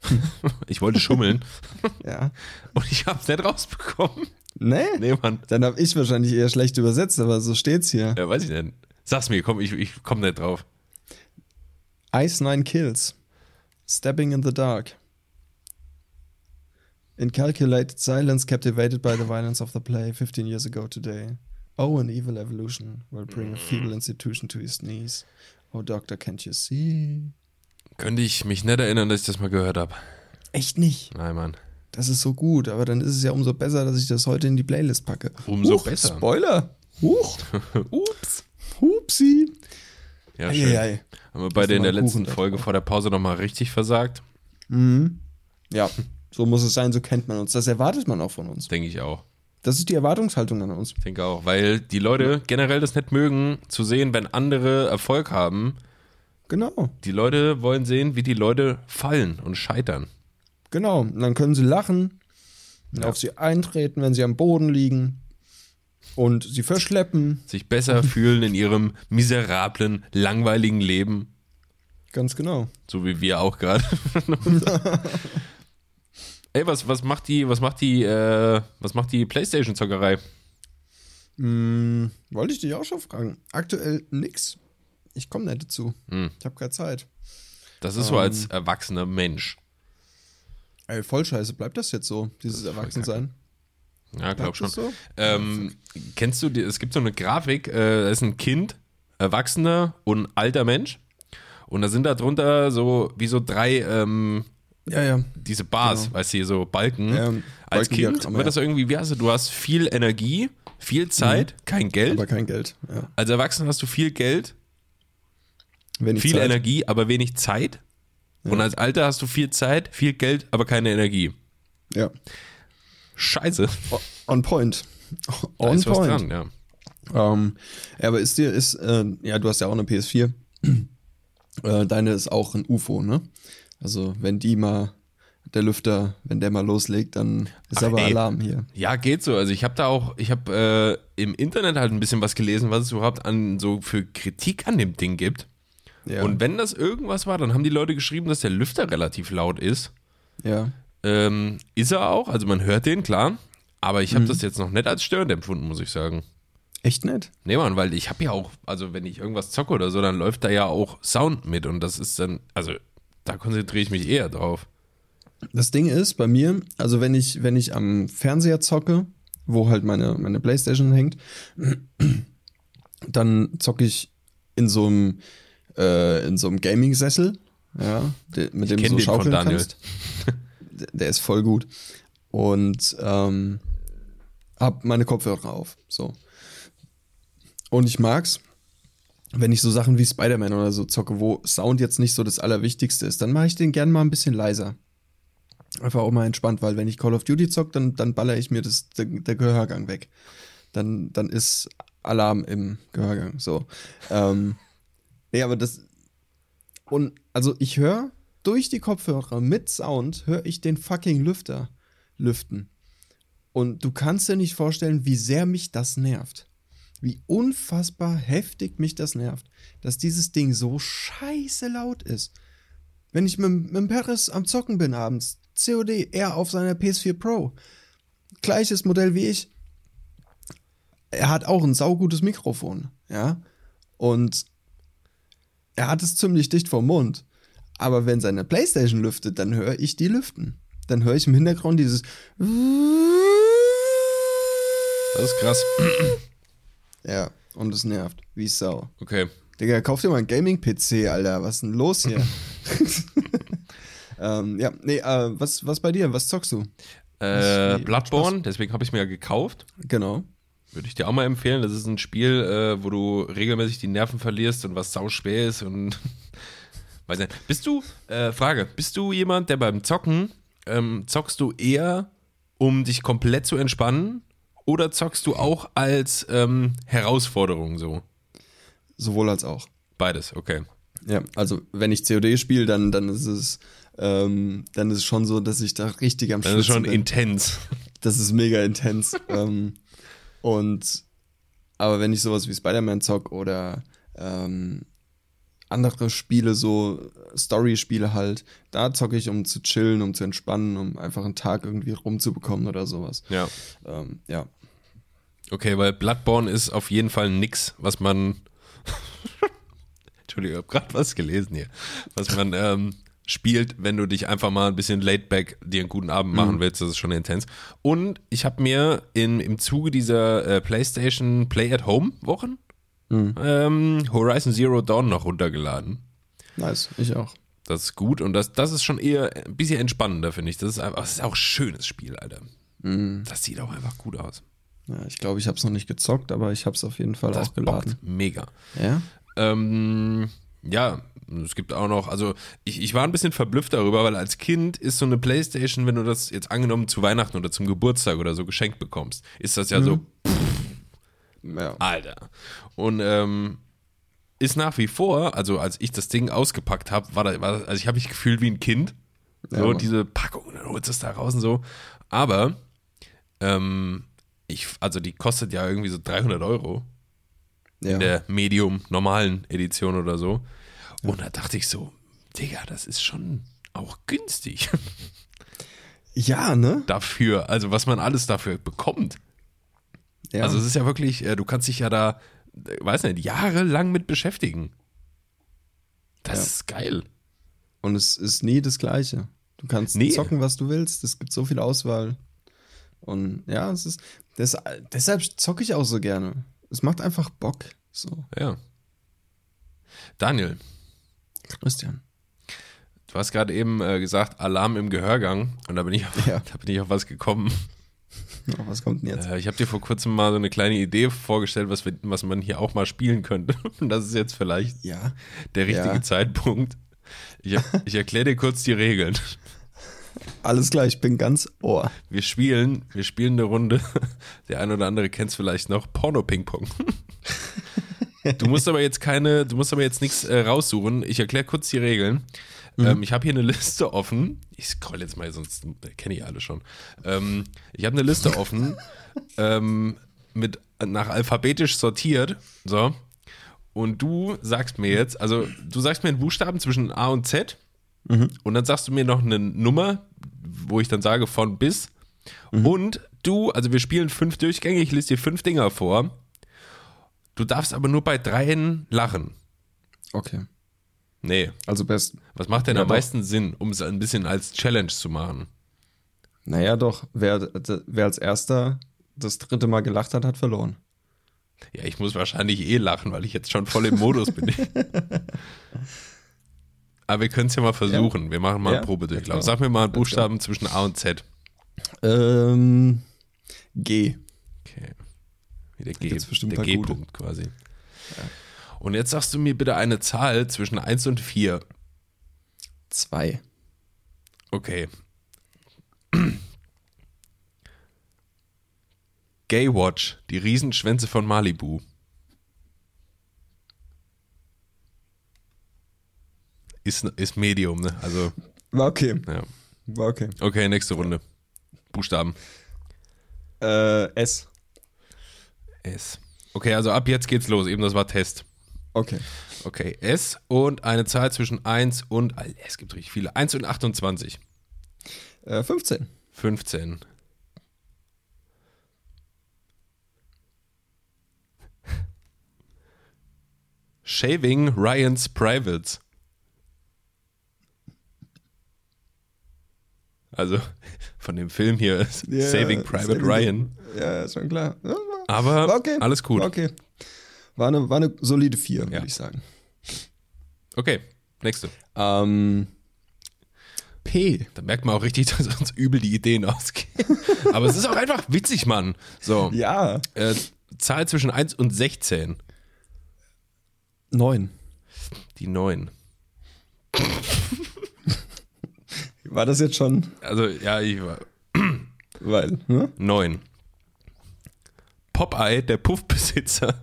[LAUGHS] ich wollte schummeln [LAUGHS] Ja. und ich habe es nicht rausbekommen. Nee? Nee, Mann. Dann habe ich wahrscheinlich eher schlecht übersetzt, aber so steht's hier. Ja, weiß ich nicht. Sag's mir, komm, ich, ich komm nicht drauf. Ice Nine Kills. Stepping in the Dark. Incalculated silence captivated by the violence of the play 15 years ago today. Oh, an evil evolution will bring a feeble institution to his knees. Oh, Doctor, can't you see? Könnte ich mich nicht erinnern, dass ich das mal gehört habe. Echt nicht. Nein, Mann. Das ist so gut, aber dann ist es ja umso besser, dass ich das heute in die Playlist packe. Umso Huch, besser. Spoiler. Huch. [LAUGHS] Ups. Hupsi. Ja, schön. Eieiei. Haben wir bei Hast der du in der letzten Kuchen Folge vor der Pause nochmal richtig versagt? Mhm. Ja, so muss es sein, so kennt man uns. Das erwartet man auch von uns. Denke ich auch. Das ist die Erwartungshaltung an uns. Ich denke auch. Weil die Leute generell das nicht mögen, zu sehen, wenn andere Erfolg haben. Genau, Die Leute wollen sehen, wie die Leute fallen und scheitern. genau. Und dann können sie lachen, auf sie eintreten, wenn sie am Boden liegen und sie verschleppen. Sich besser [LAUGHS] fühlen in ihrem miserablen, langweiligen Leben. Ganz genau. So wie wir auch gerade. [LAUGHS] [LAUGHS] Ey, was, was macht die, was macht die, äh, was macht die Playstation-Zockerei? Hm, wollte ich dich auch schon fragen. Aktuell nix. Ich komme nicht dazu. Hm. Ich habe keine Zeit. Das ist so Ähm. als erwachsener Mensch. Ey, voll scheiße. Bleibt das jetzt so, dieses Erwachsensein? Ja, glaub schon. so? Ähm, kennst du, die, es gibt so eine Grafik, äh, da ist ein Kind, Erwachsener und alter Mensch. Und da sind da drunter so, wie so drei, ähm, Ja, ja. diese Bars, Genau. weißt du, so Balken. Ähm, Als Kind wird das irgendwie, wie heißt du, du hast viel Energie, viel Zeit, kein Geld. Aber kein Geld. Ja. Als Erwachsener hast du viel Geld, Wenig viel Zeit. Energie, aber wenig Zeit. Und als Alter hast du viel Zeit, viel Geld, aber keine Energie. Ja. Scheiße. On point. Da On ist was point. dran, ja. Ähm, ja, aber ist dir, ist, äh, ja, du hast ja auch eine PS4. [CLEARS THROAT] äh, deine ist auch ein UFO, ne? Also, wenn die mal, der Lüfter, wenn der mal loslegt, dann ist Ach, aber ey. Alarm hier. Ja, geht so. Also ich habe da auch, ich habe äh, im Internet halt ein bisschen was gelesen, was es überhaupt an so für Kritik an dem Ding gibt. Ja. Und wenn das irgendwas war, dann haben die Leute geschrieben, dass der Lüfter relativ laut ist. ja. Ähm, ist er auch, also man hört den, klar. Aber Mhm. ich habe das jetzt noch nicht als störend empfunden, muss ich sagen. Echt nett? Nee, Mann, weil ich habe ja auch, also wenn ich irgendwas zocke oder so, dann läuft da ja auch Sound mit und das ist dann, also da konzentriere ich mich eher drauf. Das Ding ist, bei mir, also wenn ich, wenn ich am Fernseher zocke, wo halt meine, meine Playstation hängt, dann zocke ich in so einem, äh, in so einem Gaming-Sessel, ja, mit dem du so schaukeln kannst. Der, der ist voll gut. Und ähm, hab meine Kopfhörer auf. So. Und ich mag's, wenn ich so Sachen wie Spider-Man oder so zocke, wo Sound jetzt nicht so das Allerwichtigste ist, dann mache ich den gern mal ein bisschen leiser. Einfach auch mal entspannt, weil wenn ich Call of Duty zock, dann, dann baller ich mir das, der, der Gehörgang weg. Dann, dann ist Alarm im Gehörgang. So. Ähm, [LAUGHS] nee, aber das. Und also ich höre durch die Kopfhörer mit Sound, höre ich den fucking Lüfter lüften. Und du kannst dir nicht vorstellen, wie sehr mich das nervt. Wie unfassbar heftig mich das nervt, dass dieses Ding so scheiße laut ist. Wenn ich mit, mit Paris am Zocken bin abends, COD, er auf seiner PS4 Pro, gleiches Modell wie ich, er hat auch ein saugutes Mikrofon, ja, und er hat es ziemlich dicht vom Mund. Aber wenn seine Playstation lüftet, dann höre ich die lüften. Dann höre ich im Hintergrund dieses Das ist krass. Ja, und es nervt. Wie Sau. Okay. Digga, kauf dir mal einen Gaming-PC, Alter. Was ist denn los hier? [LAUGHS] [LAUGHS] Ähm, ja, nee, äh, was, was bei dir? Was zockst du? Äh, Bloodborne, deswegen habe ich mir ja gekauft. Genau. Würde ich dir auch mal empfehlen. Das ist ein Spiel, äh, wo du regelmäßig die Nerven verlierst und was sau schwer ist und [LAUGHS] weiß nicht. Bist du, äh, Frage, bist du jemand, der beim Zocken, ähm, zockst du eher, um dich komplett zu entspannen oder zockst du auch als ähm, Herausforderung so? Sowohl als auch. Beides, okay. Ja, also wenn ich COD spiele, dann, dann ist es ähm, dann ist es schon so, dass ich da richtig am Schluss Das ist schon bin. intens. Das ist mega intens. [LAUGHS] ähm, und aber wenn ich sowas wie Spider-Man zock oder ähm, andere Spiele, so Story-Spiele halt, da zocke ich, um zu chillen, um zu entspannen, um einfach einen Tag irgendwie rumzubekommen oder sowas. Ja. Ähm, ja. Okay, weil Bloodborne ist auf jeden Fall nix, was man. [LAUGHS] Entschuldigung, ich habe gerade was gelesen hier. Was man ähm, spielt, wenn du dich einfach mal ein bisschen laid back dir einen guten Abend machen mhm. willst. Das ist schon intens. Und ich habe mir in, im Zuge dieser äh, PlayStation Play at Home Wochen mhm. ähm, Horizon Zero Dawn noch runtergeladen. Nice, ich auch. Das ist gut und das, das ist schon eher ein bisschen entspannender, finde ich. Das ist, einfach, das ist auch ein schönes Spiel, Alter. Mhm. Das sieht auch einfach gut aus. Ja, ich glaube, ich habe es noch nicht gezockt, aber ich habe es auf jeden Fall das auch geladen. Bockt mega. Ja? Ähm, ja, es gibt auch noch, also ich, ich war ein bisschen verblüfft darüber, weil als Kind ist so eine Playstation, wenn du das jetzt angenommen zu Weihnachten oder zum Geburtstag oder so geschenkt bekommst, ist das ja mhm. so, pff, ja. Alter. Und ähm, ist nach wie vor, also als ich das Ding ausgepackt habe, war, da, war also ich habe mich gefühlt wie ein Kind. So ja, diese Packung, dann holst du es da raus und so. Aber ähm, ich, also die kostet ja irgendwie so 300 Euro ja. in der Medium normalen Edition oder so. Und da dachte ich so, Digga, das ist schon auch günstig. [LAUGHS] Ja, ne? Dafür, also was man alles dafür bekommt. Ja. Also es ist ja wirklich, äh, du kannst dich ja da, äh, weiß nicht, jahrelang mit beschäftigen. Das ja. ist geil. Und es ist nie das Gleiche. Du kannst nee. zocken, was du willst. Es gibt so viel Auswahl. Und ja, es ist. Das, deshalb zocke ich auch so gerne. Es macht einfach Bock. So. Ja. Daniel, Christian. Du hast gerade eben äh, gesagt, Alarm im Gehörgang. Und da bin ich auf, ja. [LAUGHS] da bin ich auf was gekommen. [LAUGHS] Oh, was kommt denn jetzt? Äh, ich habe dir vor kurzem mal so eine kleine Idee vorgestellt, was, wir, was man hier auch mal spielen könnte. [LAUGHS] Und das ist jetzt vielleicht ja. der richtige ja. Zeitpunkt. Ich, ich erkläre dir kurz die Regeln. Alles klar, ich bin ganz ohr. Wir spielen, wir spielen eine Runde. [LAUGHS] Der eine oder andere kennt es vielleicht noch. Porno-Ping-Pong. [LAUGHS] Du musst aber jetzt keine, du musst aber jetzt nichts äh, raussuchen. Ich erkläre kurz die Regeln. Mhm. Ähm, ich habe hier eine Liste offen. Ich scroll jetzt mal, sonst kenne ich alle schon. Ähm, ich habe eine Liste offen, [LAUGHS] ähm, mit nach alphabetisch sortiert. So. Und du sagst mir jetzt, also du sagst mir einen Buchstaben zwischen A und Z. Mhm. Und dann sagst du mir noch eine Nummer, wo ich dann sage von bis. Mhm. Und du, also wir spielen fünf Durchgänge, ich lese dir fünf Dinger vor. Du darfst aber nur bei dreien lachen. Okay. Nee. Also best. Was macht denn ja, am doch. meisten Sinn, um es ein bisschen als Challenge zu machen? Naja, doch. Wer, wer als erster das dritte Mal gelacht hat, hat verloren. Ja, ich muss wahrscheinlich eh lachen, weil ich jetzt schon voll im Modus bin. [LAUGHS] Aber wir können es ja mal versuchen. Ja. Wir machen mal ja, einen Probedurchlauf. Sag mir mal einen Buchstaben zwischen A und Z. Ähm, G. Okay. Der G-Punkt quasi. Ja. Und jetzt sagst du mir bitte eine Zahl zwischen 1 und 4. 2. Okay. Gaywatch, die Riesenschwänze von Malibu. Ist, ist Medium, ne? Also. War okay. Ja. War okay. Okay, nächste Runde. Buchstaben. Äh, S. S. Okay, also ab jetzt geht's los. Eben das war Test. Okay. Okay, S und eine Zahl zwischen 1 und, es gibt richtig viele, 1 und 28. Äh, 15. 15. Shaving Ryan's Privates. Also von dem Film hier yeah, Saving Private Ryan. Ja, ist schon klar. Aber okay. alles gut. Okay. War eine, war eine solide 4, würde ja. ich sagen. Okay, nächste. Ähm, P. Da merkt man auch richtig, [LAUGHS] dass uns übel die Ideen ausgehen. [LAUGHS] Aber es ist auch einfach witzig, Mann. So, Ja. äh, Zahl zwischen 1 und 16. Neun. Die 9. [LAUGHS] War das jetzt schon? Also, ja, ich war [CLEARS THROAT] Weil, ne? 9. Popeye, der Puffbesitzer.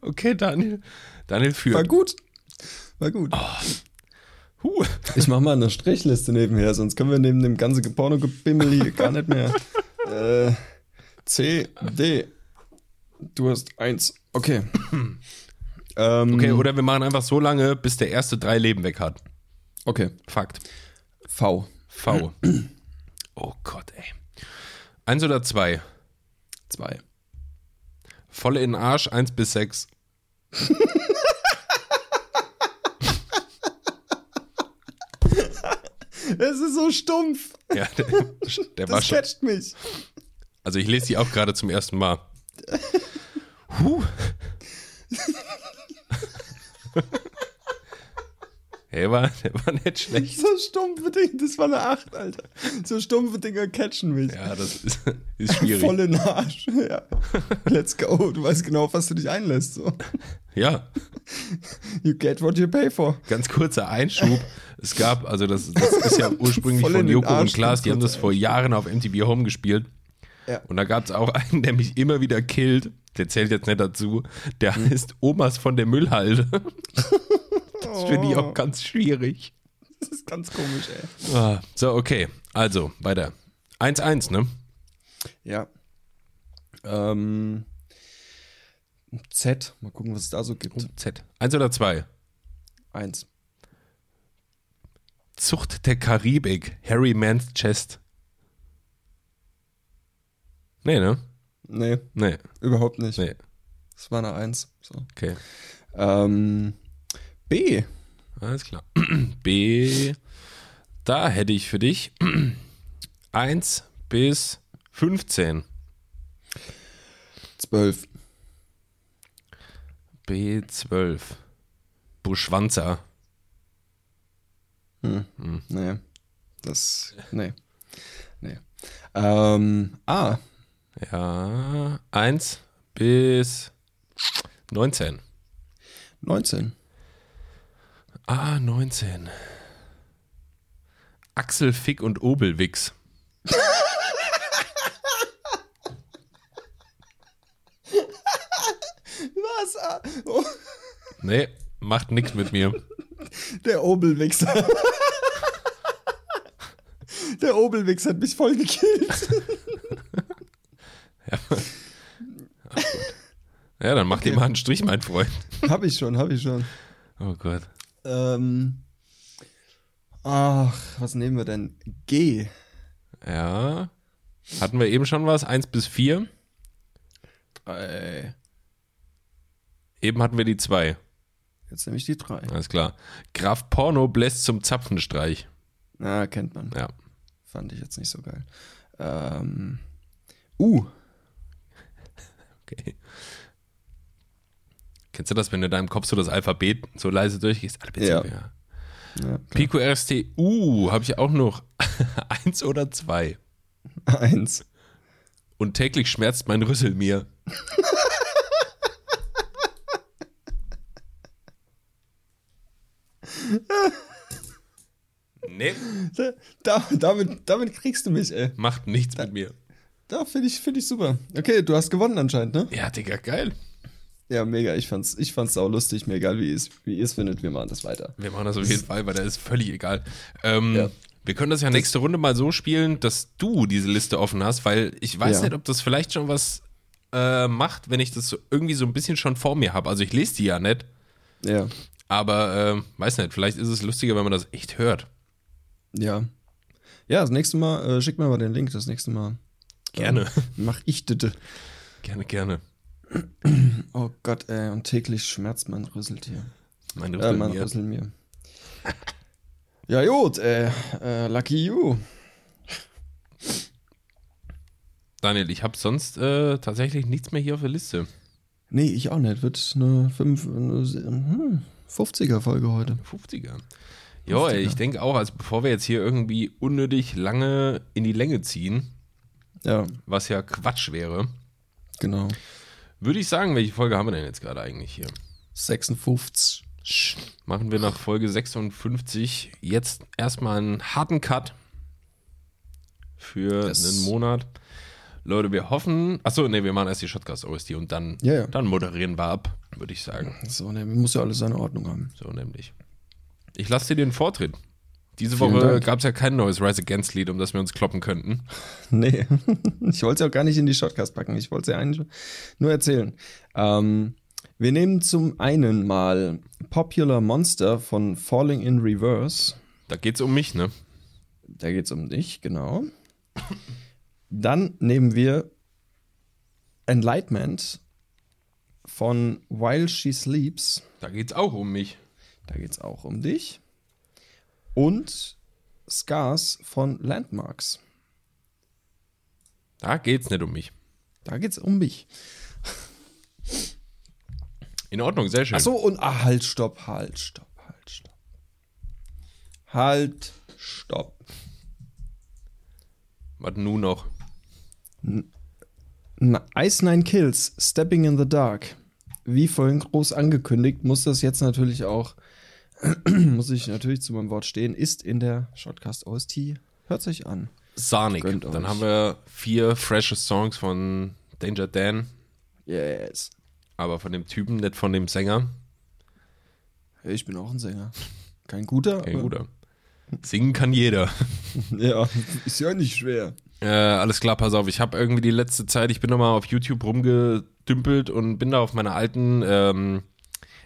Okay, Daniel. Daniel War führt. gut. War gut. Huh. Ich mach mal eine Strichliste nebenher, sonst können wir neben dem ganzen Porno-Gebimmel hier gar nicht mehr. [LAUGHS] äh, C, D. Du hast eins. Okay. [CLEARS THROAT] ähm, Okay, oder wir machen einfach so lange, bis der erste drei Leben weg hat. Okay. Fakt. V. V. [CLEARS THROAT] Oh Gott, ey. Eins oder zwei? Zwei. Volle in den Arsch, eins bis sechs. Es ist so stumpf. Ja, der, der war Das schon. catcht mich. Also ich lese die auch gerade zum ersten Mal. Huh. Der war, der war nicht schlecht. So stumpfe Dinge, das war eine Acht, Alter. So stumpfe Dinger catchen mich. Ja, das ist, ist schwierig. Voll in den Arsch. Ja. Let's go. Du weißt genau, auf was du dich einlässt. So. Ja, You get what you pay for. ganz kurzer Einschub. Es gab, also das, das ist ja [LAUGHS] ursprünglich Voll von Joko und Klaas, die haben das vor Jahren auf MTV Home gespielt. Ja. Und da gab es auch einen, der mich immer wieder killt. Der zählt jetzt nicht dazu. Der Hm. heißt Omas von der Müllhalde. [LAUGHS] Das finde ich auch ganz schwierig. Das ist ganz komisch, ey. Ah, So, okay. Also, weiter. 1-1, ne? Ja. Ähm, Z. Mal gucken, was es da so gibt. Z. Eins oder zwei? Eins. Zucht der Karibik. Harry Man's Chest. Nee, ne? Nee, Nee, überhaupt nicht. nee. Das war eine Eins. So. Okay. Ähm, B. Alles klar. [CLEARS THROAT] B. Da hätte ich für dich [CLEARS THROAT] 1 bis 15. 12. B12. Buschwanzer. Nee. Das. Nee. Nee. Ähm, A. Ja. 1 bis 19. 19. Ah, 19. Axel Fick und Obelwix. Was? Oh, Nee, macht nichts mit mir. der Obelwichser. der Obelwichser hat mich voll gekillt. Ja, dann mach dir mal einen Strich, mein Freund. [LAUGHS] hab ich schon, hab ich schon. Oh Gott. Ähm. Ach, was nehmen wir denn? G. Ja. Hatten wir eben schon was? 1 bis 4. Äh, Eben hatten wir die 2. jetzt nehme ich die 3. Alles klar. Graf Porno bläst zum Zapfenstreich. Na, kennt man. Ja. Fand ich jetzt nicht so geil. Ähm. U. [LAUGHS] Okay. Kennst du das, wenn du in deinem Kopf so das Alphabet so leise durchgehst? Alphabet, Ja. ja. Pico RST U habe ich auch noch. [LAUGHS] Eins oder zwei. Eins. Und täglich schmerzt mein Rüssel mir. [LAUGHS] nee, Da, da, damit, damit kriegst du mich, ey. macht nichts mit mir. Da finde ich, find ich super. Okay, du hast gewonnen anscheinend, ne? Ja, Digga, geil. Ja, mega. Ich fand's, ich fand's auch lustig. Mir egal, wie ihr es wie ihr's findet. Wir machen das weiter. Wir machen das auf jeden Fall, weil da ist völlig egal. Ähm, Ja. Wir können das ja nächste Runde mal so spielen, dass du diese Liste offen hast, weil ich weiß Ja. nicht, ob das vielleicht schon was äh, macht, wenn ich das so irgendwie so ein bisschen schon vor mir habe. Also ich lese die ja nicht, Ja. aber äh, weiß nicht, vielleicht ist es lustiger, wenn man das echt hört. Ja. Ja, das nächste Mal, äh, schick mir mal den Link. Das nächste Mal Gerne. mach ich das. Gerne, gerne. Oh Gott, ey. Und täglich schmerzt mein Rüsseltier. Mein Äh, Rüssel mein mir. Rüssel mir. Ja, gut, äh, äh, lucky you. Daniel, ich habe sonst äh, tatsächlich nichts mehr hier auf der Liste. Nee, ich auch nicht. Wird eine, 5, eine hm, 50er-Folge heute. 50er. Ja, ich denke auch, also bevor wir jetzt hier irgendwie unnötig lange in die Länge ziehen, Ja, was ja Quatsch wäre, genau. Würde ich sagen, welche Folge haben wir denn jetzt gerade eigentlich hier? 56. Machen wir nach Folge 56 jetzt erstmal einen harten Cut für Das- einen Monat. Leute, wir hoffen. Achso, nee, wir machen erst die Shotcast OST und dann, Ja, ja. dann moderieren wir ab, würde ich sagen. So, ne, muss ja alles seine Ordnung haben. So nämlich. Ich lasse dir den Vortritt. Diese Woche gab es ja kein neues Rise Against Lied, um das wir uns kloppen könnten. Nee, [LAUGHS] ich wollte es auch gar nicht in die Shotcast packen. Ich wollte es ja eigentlich nur erzählen. Ähm, wir nehmen zum einen mal Popular Monster von Falling in Reverse. Da geht's um mich, ne? Da geht es um dich, genau. Dann nehmen wir Enlightenment von While She Sleeps. Da geht's auch um mich. Da geht es auch um dich. Und Scars von Landmarks. Da geht's nicht um mich. Da geht es um mich. In Ordnung, sehr schön. Achso, und ah, halt, stopp, halt, stopp, halt, stopp. Halt, stopp. Was nun noch? Na, Ice Nine Kills, Stepping in the Dark. Wie vorhin groß angekündigt, muss das jetzt natürlich auch, [CLEARS THROAT] muss ich natürlich zu meinem Wort stehen, ist in der Shotcast OST. Hört sich an. Sonic. Dann haben wir vier freshe Songs von Danger Dan, Yes. aber von dem Typen, nicht von dem Sänger. Hey, ich bin auch ein Sänger. Kein guter, Kein aber- guter. Singen kann jeder. [LAUGHS] Ja, ist ja nicht schwer. Äh, alles klar, pass auf. Ich habe irgendwie die letzte Zeit, ich bin nochmal auf YouTube rumgedümpelt und bin da auf meine alten. Ähm,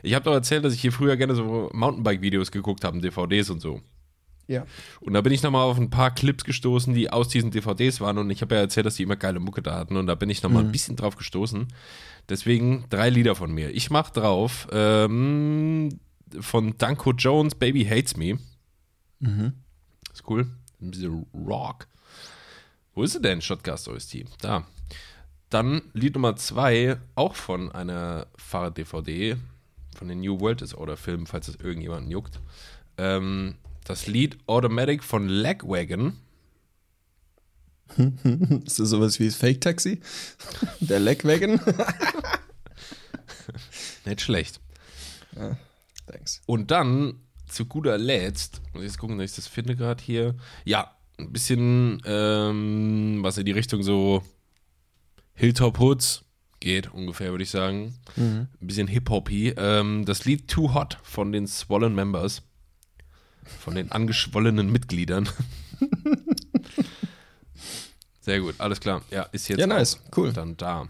ich habe doch erzählt, dass ich hier früher gerne so Mountainbike-Videos geguckt habe, DVDs und so. Ja. Und da bin ich nochmal auf ein paar Clips gestoßen, die aus diesen DVDs waren. Und ich habe ja erzählt, dass die immer geile Mucke da hatten. Und da bin ich nochmal ein bisschen drauf gestoßen. Deswegen drei Lieder von mir. Ich mach drauf ähm, von Danko Jones, Baby Hates Me. Ist cool. Ein bisschen Rock. Wo ist sie denn, Shotcast OST? Da. Dann Lied Nummer zwei, auch von einer Fahrrad-DVD, von den New World Disorder Filmen, falls das irgendjemanden juckt. Ähm, das Lied Automatic von Lagwagon. [LAUGHS] Ist das sowas wie das Fake Taxi? [LAUGHS] Der Leckwagon? [LAUGHS] Nicht schlecht. Thanks. Und dann zu guter Letzt, muss ich jetzt gucken, dass ich das finde gerade hier. Ja, ein bisschen, ähm, was in die Richtung so Hilltop Hoods geht, ungefähr, würde ich sagen. Ein bisschen Hip-Hoppy. Ähm, das Lied Too Hot von den Swollen Members. Von den angeschwollenen Mitgliedern. [LAUGHS] Sehr gut, alles klar. Ja, ist jetzt Ja, nice. Cool. dann da.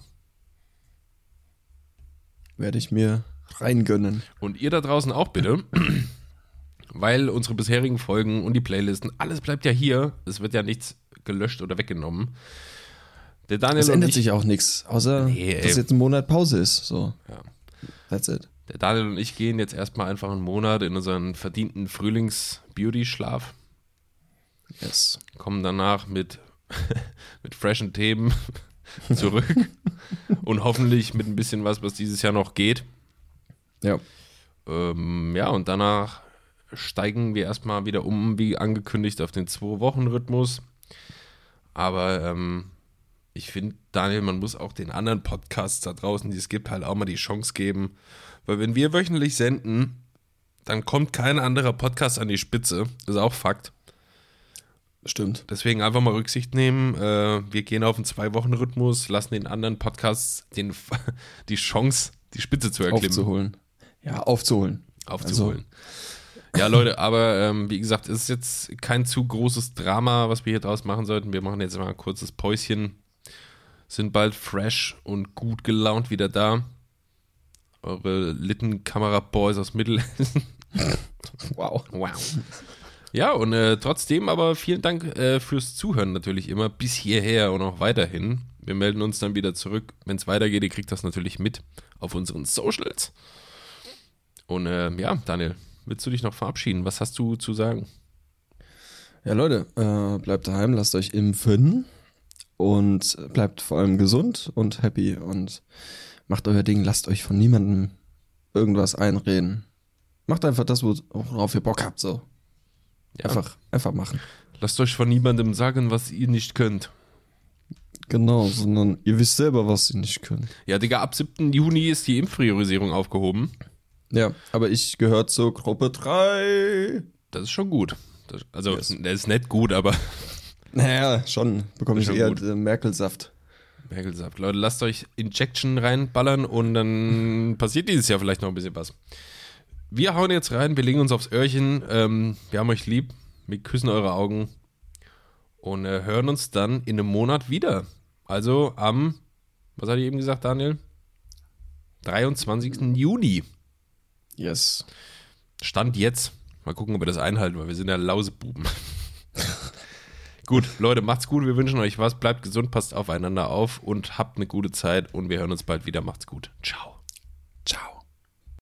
Werde ich mir reingönnen. Und ihr da draußen auch bitte, [CLEARS THROAT] weil unsere bisherigen Folgen und die Playlisten, alles bleibt ja hier. Es wird ja nichts gelöscht oder weggenommen. Der Daniel Es ändert ich, sich auch nichts, außer Nee, dass jetzt ein Monat Pause ist. So. Ja. That's it. der Daniel und ich gehen jetzt erstmal einfach einen Monat in unseren verdienten Frühlings-Beauty-Schlaf, Yes. kommen danach mit, [LAUGHS] mit freshen Themen [LAUGHS] zurück und hoffentlich mit ein bisschen was, was dieses Jahr noch geht. Ja. Ähm, ja, und danach steigen wir erstmal wieder um, wie angekündigt, auf den Zwei-Wochen-Rhythmus. Aber ähm, ich finde, Daniel, man muss auch den anderen Podcasts da draußen, die es gibt, halt auch mal die Chance geben. Weil wenn wir wöchentlich senden, dann kommt kein anderer Podcast an die Spitze. Ist auch Fakt. Stimmt. Deswegen einfach mal Rücksicht nehmen. Äh, wir gehen auf einen Zwei-Wochen-Rhythmus, lassen den anderen Podcasts den, [LAUGHS] die Chance, die Spitze zu erklimmen Aufzuholen. Ja, aufzuholen. aufzuholen. Ja, Leute, [LAUGHS] aber ähm, wie gesagt, es ist jetzt kein zu großes Drama, was wir hier draus machen sollten. Wir machen jetzt mal ein kurzes Päuschen. Sind bald fresh und gut gelaunt wieder da. Eure Littenkamera-Boys aus Mittelhessen. [LAUGHS] Wow. Wow. Ja, und äh, trotzdem aber vielen Dank äh, fürs Zuhören natürlich immer bis hierher und auch weiterhin. Wir melden uns dann wieder zurück, wenn es weitergeht. Ihr kriegt das natürlich mit auf unseren Socials. Und äh, ja, Daniel, willst du dich noch verabschieden? Was hast du zu sagen? Ja, Leute, äh, bleibt daheim, lasst euch impfen und bleibt vor allem gesund und happy. Und macht euer Ding, lasst euch von niemandem irgendwas einreden. Macht einfach das, worauf ihr Bock habt, so. Ja. Einfach, einfach machen. Lasst euch von niemandem sagen, was ihr nicht könnt. Genau, sondern ihr wisst selber, was ihr nicht könnt. Ja, Digga, ab 7. Juni ist die Impfpriorisierung aufgehoben. Ja, aber ich gehöre zur Gruppe 3. Das ist schon gut. Das, also, Yes. das ist nicht gut, aber Naja, schon. Bekomme ich Schon eher gut. Merkelsaft. Merkel sagt, Leute, lasst euch Injection reinballern und dann [LAUGHS] passiert dieses Jahr vielleicht noch ein bisschen was. Wir hauen jetzt rein, wir legen uns aufs Öhrchen. Ähm, wir haben euch lieb. Wir küssen eure Augen und äh, hören uns dann in einem Monat wieder. Also am, was hatte ich eben gesagt, Daniel? 23. Juni. Yes. Stand jetzt. Mal gucken, ob wir das einhalten, weil wir sind ja Lausebuben. Gut, Leute, macht's gut. Wir wünschen euch was. Bleibt gesund, passt aufeinander auf und habt eine gute Zeit. Und wir hören uns bald wieder. Macht's gut. Ciao. Ciao.